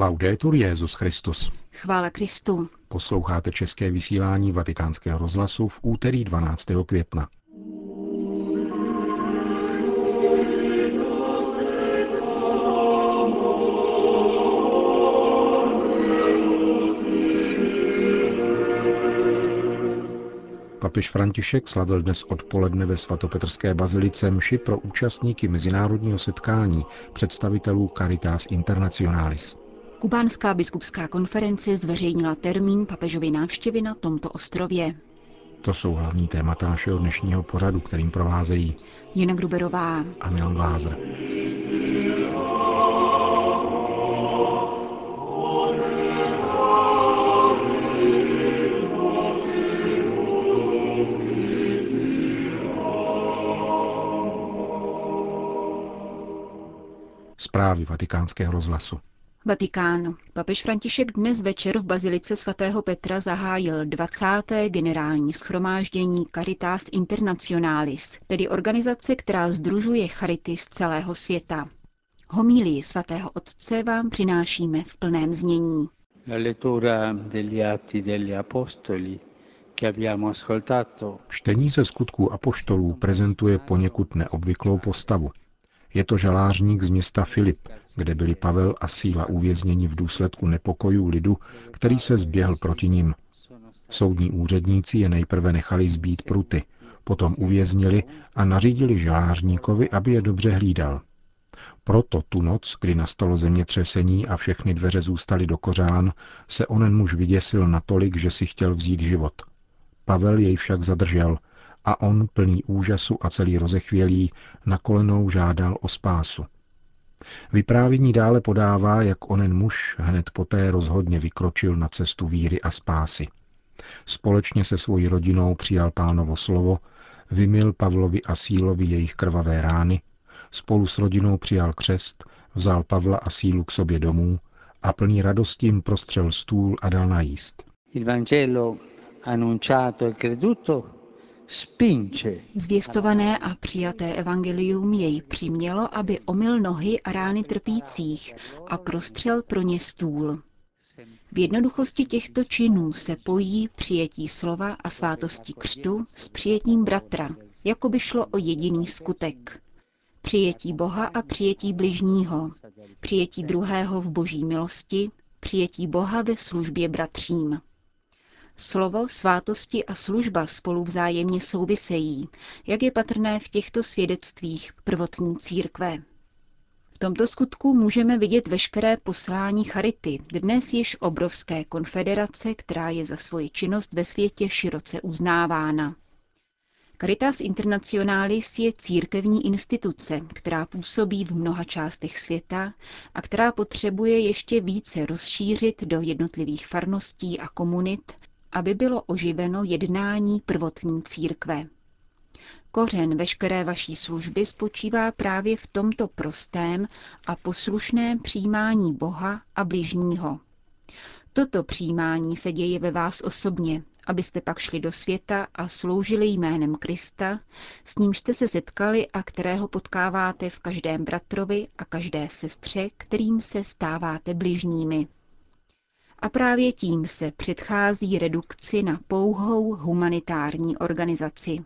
Laudetur Jezus Christus. Chvála Kristu. Posloucháte české vysílání Vatikánského rozhlasu v úterý 12. května. Papež František slavil dnes odpoledne ve svatopetrské bazilice mši pro účastníky mezinárodního setkání představitelů Caritas Internationalis. Kubánská biskupská konference zveřejnila termín papežovy návštěvy na tomto ostrově. To jsou hlavní témata našeho dnešního pořadu, kterým provázejí Jana Gruberová a Milan Glázer. Zprávy vatikánského rozhlasu. Vatikán. Papež František dnes večer v Bazilice svatého Petra zahájil 20. generální schromáždění Caritas Internationalis, tedy organizace, která združuje charity z celého světa. Homílii svatého otce vám přinášíme v plném znění. Čtení ze skutků apoštolů prezentuje poněkud neobvyklou postavu. Je to žalářník z města Filip, kde byli Pavel a síla uvězněni v důsledku nepokojů lidu, který se zběhl proti ním. Soudní úředníci je nejprve nechali zbít pruty, potom uvěznili a nařídili žalářníkovi, aby je dobře hlídal. Proto tu noc, kdy nastalo zemětřesení a všechny dveře zůstaly do kořán, se onen muž vyděsil natolik, že si chtěl vzít život. Pavel jej však zadržel a on, plný úžasu a celý rozechvělý, na kolenou žádal o spásu. Vyprávění dále podává, jak onen muž hned poté rozhodně vykročil na cestu víry a spásy. Společně se svojí rodinou přijal pánovo slovo, vymil Pavlovi a Sílovi jejich krvavé rány, spolu s rodinou přijal křest, vzal Pavla a Sílu k sobě domů a plný radostí jim prostřel stůl a dal najíst. Il annunciato e creduto Zvěstované a přijaté evangelium jej přimělo, aby omyl nohy a rány trpících a prostřel pro ně stůl. V jednoduchosti těchto činů se pojí přijetí slova a svátosti křtu s přijetím bratra, jako by šlo o jediný skutek. Přijetí Boha a přijetí bližního, přijetí druhého v boží milosti, přijetí Boha ve službě bratřím. Slovo, svátosti a služba spolu vzájemně souvisejí, jak je patrné v těchto svědectvích prvotní církve. V tomto skutku můžeme vidět veškeré poslání Charity, dnes již obrovské konfederace, která je za svoji činnost ve světě široce uznávána. Caritas Internationalis je církevní instituce, která působí v mnoha částech světa a která potřebuje ještě více rozšířit do jednotlivých farností a komunit aby bylo oživeno jednání prvotní církve. Kořen veškeré vaší služby spočívá právě v tomto prostém a poslušném přijímání Boha a bližního. Toto přijímání se děje ve vás osobně, abyste pak šli do světa a sloužili jménem Krista, s nímž jste se setkali a kterého potkáváte v každém bratrovi a každé sestře, kterým se stáváte bližními. A právě tím se předchází redukci na pouhou humanitární organizaci.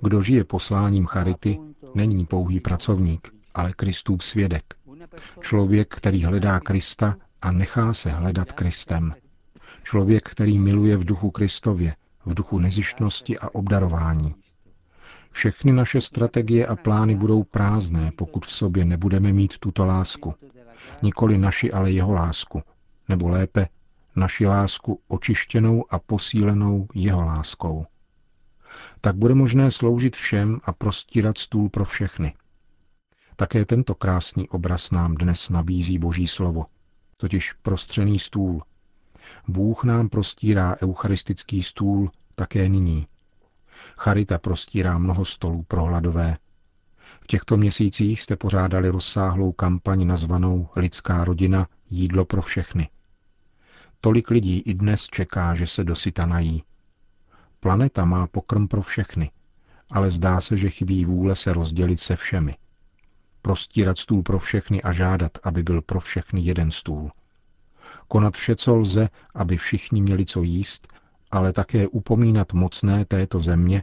Kdo žije posláním charity, není pouhý pracovník, ale Kristův svědek. Člověk, který hledá Krista a nechá se hledat Kristem. Člověk, který miluje v duchu Kristově, v duchu nezištnosti a obdarování. Všechny naše strategie a plány budou prázdné, pokud v sobě nebudeme mít tuto lásku. Nikoli naši, ale jeho lásku. Nebo lépe, naši lásku očištěnou a posílenou jeho láskou. Tak bude možné sloužit všem a prostírat stůl pro všechny. Také tento krásný obraz nám dnes nabízí Boží slovo, totiž prostřený stůl. Bůh nám prostírá eucharistický stůl také nyní, Charita prostírá mnoho stolů pro hladové. V těchto měsících jste pořádali rozsáhlou kampaň nazvanou Lidská rodina jídlo pro všechny. Tolik lidí i dnes čeká, že se dosyta nají. Planeta má pokrm pro všechny ale zdá se, že chybí vůle se rozdělit se všemi. Prostírat stůl pro všechny a žádat, aby byl pro všechny jeden stůl. Konat vše, co lze, aby všichni měli co jíst, ale také upomínat mocné této země,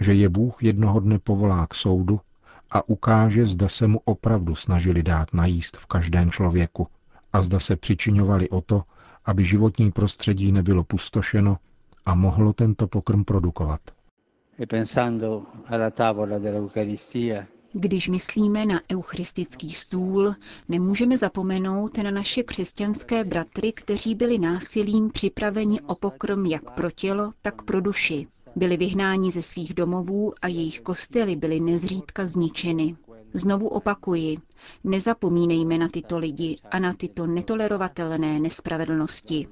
že je Bůh jednoho dne povolá k soudu a ukáže, zda se mu opravdu snažili dát najíst v každém člověku a zda se přičiňovali o to, aby životní prostředí nebylo pustošeno a mohlo tento pokrm produkovat. E Když myslíme na eucharistický stůl, nemůžeme zapomenout na naše křesťanské bratry, kteří byli násilím připraveni o pokrm jak pro tělo, tak pro duši. Byli vyhnáni ze svých domovů a jejich kostely byly nezřídka zničeny. Znovu opakuji, nezapomínejme na tyto lidi a na tyto netolerovatelné nespravedlnosti.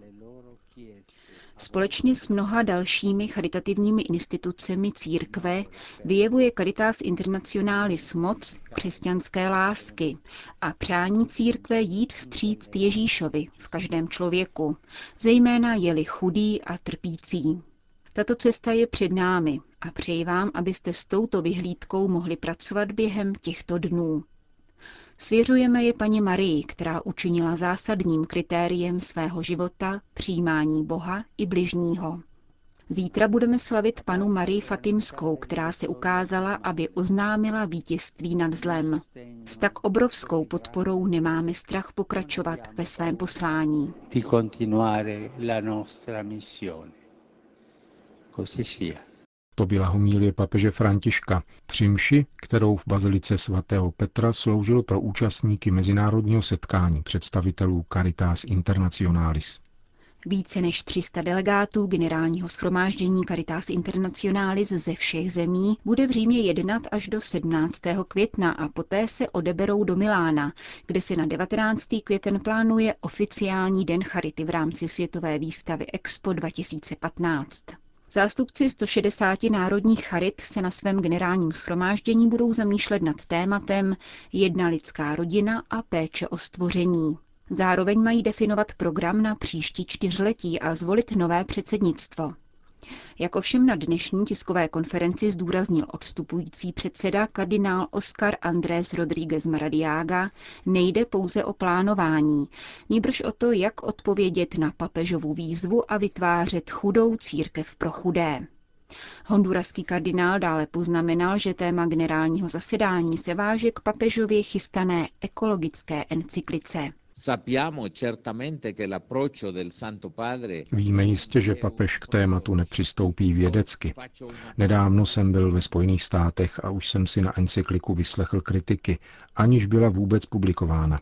Společně s mnoha dalšími charitativními institucemi církve vyjevuje Caritas Internationalis moc křesťanské lásky a přání církve jít vstříct Ježíšovi v každém člověku, zejména jeli chudý a trpící. Tato cesta je před námi a přeji vám, abyste s touto vyhlídkou mohli pracovat během těchto dnů. Svěřujeme je paní Marii, která učinila zásadním kritériem svého života přijímání Boha i bližního. Zítra budeme slavit panu Marii Fatimskou, která se ukázala, aby oznámila vítězství nad zlem. S tak obrovskou podporou nemáme strach pokračovat ve svém poslání. To byla homílie papeže Františka při mši, kterou v bazilice svatého Petra sloužil pro účastníky mezinárodního setkání představitelů Caritas Internationalis. Více než 300 delegátů generálního schromáždění Caritas Internationalis ze všech zemí bude v Římě jednat až do 17. května a poté se odeberou do Milána, kde se na 19. květen plánuje oficiální Den Charity v rámci světové výstavy Expo 2015. Zástupci 160 národních charit se na svém generálním schromáždění budou zamýšlet nad tématem jedna lidská rodina a péče o stvoření. Zároveň mají definovat program na příští čtyřletí a zvolit nové předsednictvo. Jak ovšem na dnešní tiskové konferenci zdůraznil odstupující předseda kardinál Oscar Andrés Rodríguez Maradiaga, nejde pouze o plánování, níbrž o to, jak odpovědět na papežovu výzvu a vytvářet chudou církev pro chudé. Honduraský kardinál dále poznamenal, že téma generálního zasedání se váže k papežově chystané ekologické encyklice. Víme jistě, že papež k tématu nepřistoupí vědecky. Nedávno jsem byl ve Spojených státech a už jsem si na encykliku vyslechl kritiky, aniž byla vůbec publikována.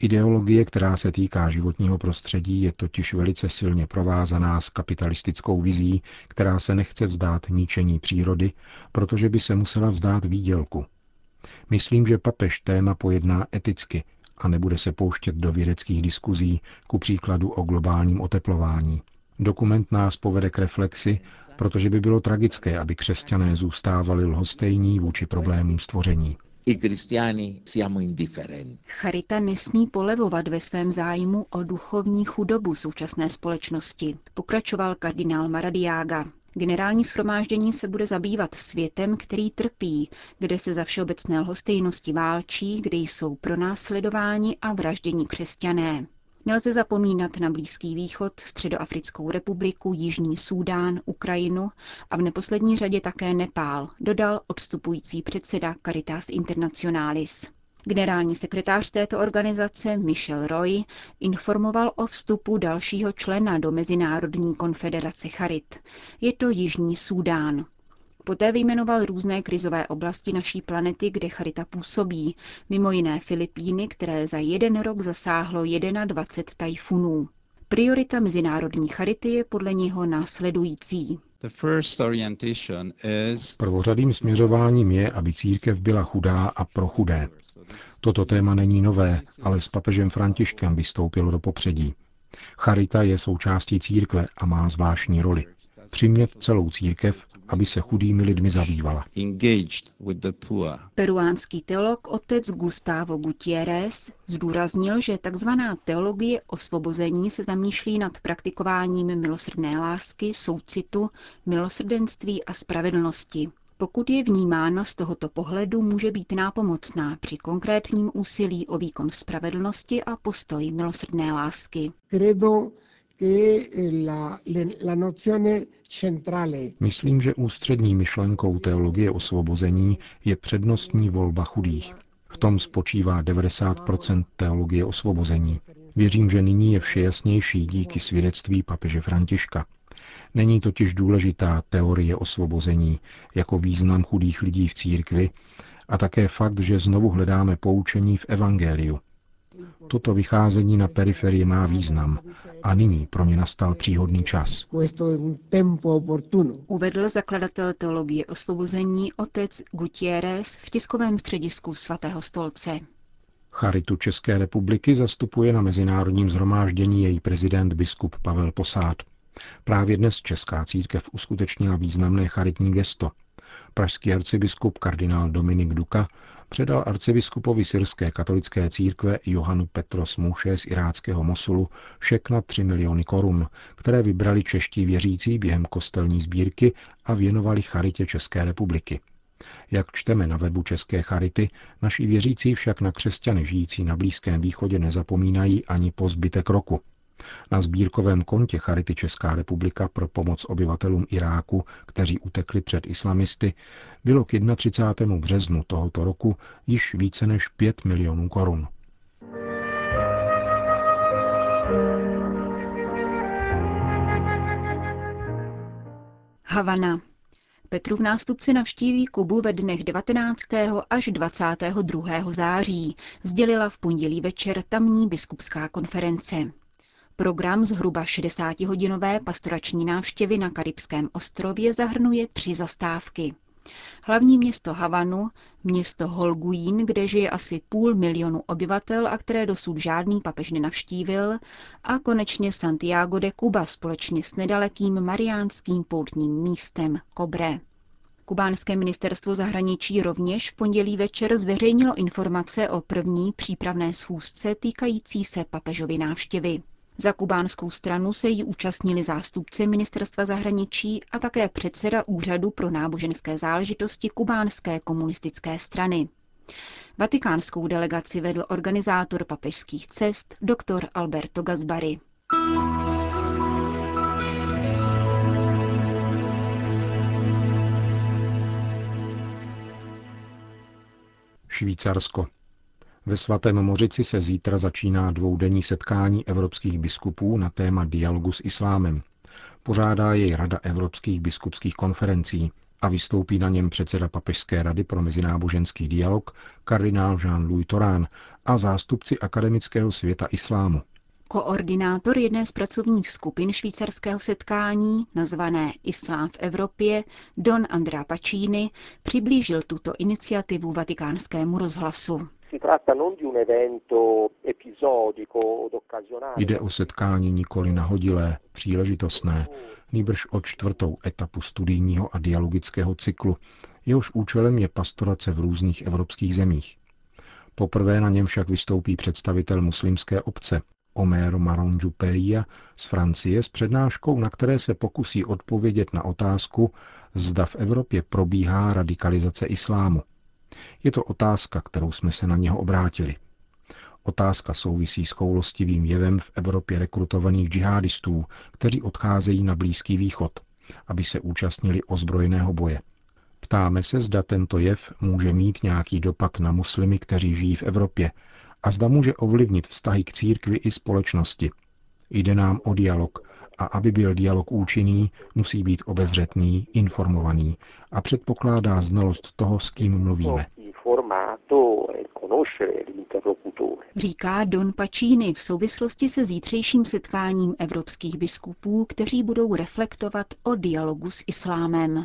Ideologie, která se týká životního prostředí, je totiž velice silně provázaná s kapitalistickou vizí, která se nechce vzdát ničení přírody, protože by se musela vzdát výdělku. Myslím, že papež téma pojedná eticky, a nebude se pouštět do vědeckých diskuzí, ku příkladu o globálním oteplování. Dokument nás povede k reflexi, protože by bylo tragické, aby křesťané zůstávali lhostejní vůči problémům stvoření. Charita nesmí polevovat ve svém zájmu o duchovní chudobu současné společnosti, pokračoval kardinál Maradiaga. Generální schromáždění se bude zabývat světem, který trpí, kde se za všeobecné lhostejnosti válčí, kde jsou pronásledováni a vraždění křesťané. Nelze zapomínat na Blízký východ, Středoafrickou republiku, Jižní Súdán, Ukrajinu a v neposlední řadě také Nepál, dodal odstupující předseda Caritas Internationalis. Generální sekretář této organizace Michel Roy informoval o vstupu dalšího člena do Mezinárodní konfederace Charit. Je to Jižní Súdán. Poté vyjmenoval různé krizové oblasti naší planety, kde Charita působí, mimo jiné Filipíny, které za jeden rok zasáhlo 21 tajfunů. Priorita mezinárodní charity je podle něho následující. Prvořadým směřováním je, aby církev byla chudá a pro chudé. Toto téma není nové, ale s papežem Františkem vystoupilo do popředí. Charita je součástí církve a má zvláštní roli. Přimět celou církev, aby se chudými lidmi zabývala. Peruánský teolog otec Gustavo Gutierrez zdůraznil, že tzv. teologie osvobození se zamýšlí nad praktikováním milosrdné lásky, soucitu, milosrdenství a spravedlnosti. Pokud je vnímána z tohoto pohledu, může být nápomocná při konkrétním úsilí o výkon spravedlnosti a postoj milosrdné lásky. Myslím, že ústřední myšlenkou teologie osvobození je přednostní volba chudých. V tom spočívá 90% teologie osvobození. Věřím, že nyní je vše jasnější díky svědectví papeže Františka. Není totiž důležitá teorie osvobození jako význam chudých lidí v církvi a také fakt, že znovu hledáme poučení v Evangeliu. Toto vycházení na periferii má význam a nyní pro ně nastal příhodný čas. Uvedl zakladatel teologie osvobození otec Gutierrez v tiskovém středisku svatého stolce. Charitu České republiky zastupuje na mezinárodním zhromáždění její prezident biskup Pavel Posád. Právě dnes Česká církev uskutečnila významné charitní gesto. Pražský arcibiskup kardinál Dominik Duka předal arcibiskupovi syrské katolické církve Johanu Petros Mouše z iráckého Mosulu šek na 3 miliony korun, které vybrali čeští věřící během kostelní sbírky a věnovali charitě České republiky. Jak čteme na webu České charity, naši věřící však na křesťany žijící na Blízkém východě nezapomínají ani po zbytek roku. Na sbírkovém kontě Charity Česká republika pro pomoc obyvatelům Iráku, kteří utekli před islamisty, bylo k 31. březnu tohoto roku již více než 5 milionů korun. Havana. Petrův nástupci navštíví Kubu ve dnech 19. až 22. září, sdělila v pondělí večer tamní biskupská konference. Program zhruba 60-hodinové pastorační návštěvy na Karibském ostrově zahrnuje tři zastávky. Hlavní město Havanu, město Holguín, kde žije asi půl milionu obyvatel a které dosud žádný papež nenavštívil, a konečně Santiago de Cuba společně s nedalekým mariánským poutním místem Cobre. Kubánské ministerstvo zahraničí rovněž v pondělí večer zveřejnilo informace o první přípravné schůzce týkající se papežovy návštěvy. Za kubánskou stranu se jí účastnili zástupci ministerstva zahraničí a také předseda Úřadu pro náboženské záležitosti kubánské komunistické strany. Vatikánskou delegaci vedl organizátor papežských cest dr. Alberto Gazbari. Švýcarsko. Ve svatém Mořici se zítra začíná dvoudenní setkání evropských biskupů na téma dialogu s islámem. Pořádá jej Rada evropských biskupských konferencí a vystoupí na něm předseda Papežské rady pro mezináboženský dialog kardinál Jean-Louis Torán a zástupci akademického světa islámu. Koordinátor jedné z pracovních skupin švýcarského setkání, nazvané Islám v Evropě, Don Andrea Pacini, přiblížil tuto iniciativu vatikánskému rozhlasu. Jde o setkání nikoli nahodilé, příležitostné, nýbrž o čtvrtou etapu studijního a dialogického cyklu, jehož účelem je pastorace v různých evropských zemích. Poprvé na něm však vystoupí představitel muslimské obce Omer Maronju Peria z Francie s přednáškou, na které se pokusí odpovědět na otázku, zda v Evropě probíhá radikalizace islámu. Je to otázka, kterou jsme se na něho obrátili. Otázka souvisí s koulostivým jevem v Evropě rekrutovaných džihadistů, kteří odcházejí na Blízký východ, aby se účastnili ozbrojeného boje. Ptáme se, zda tento jev může mít nějaký dopad na muslimy, kteří žijí v Evropě, a zda může ovlivnit vztahy k církvi i společnosti. Jde nám o dialog, a aby byl dialog účinný, musí být obezřetný, informovaný a předpokládá znalost toho, s kým mluvíme. Říká Don Pacini v souvislosti se zítřejším setkáním evropských biskupů, kteří budou reflektovat o dialogu s islámem.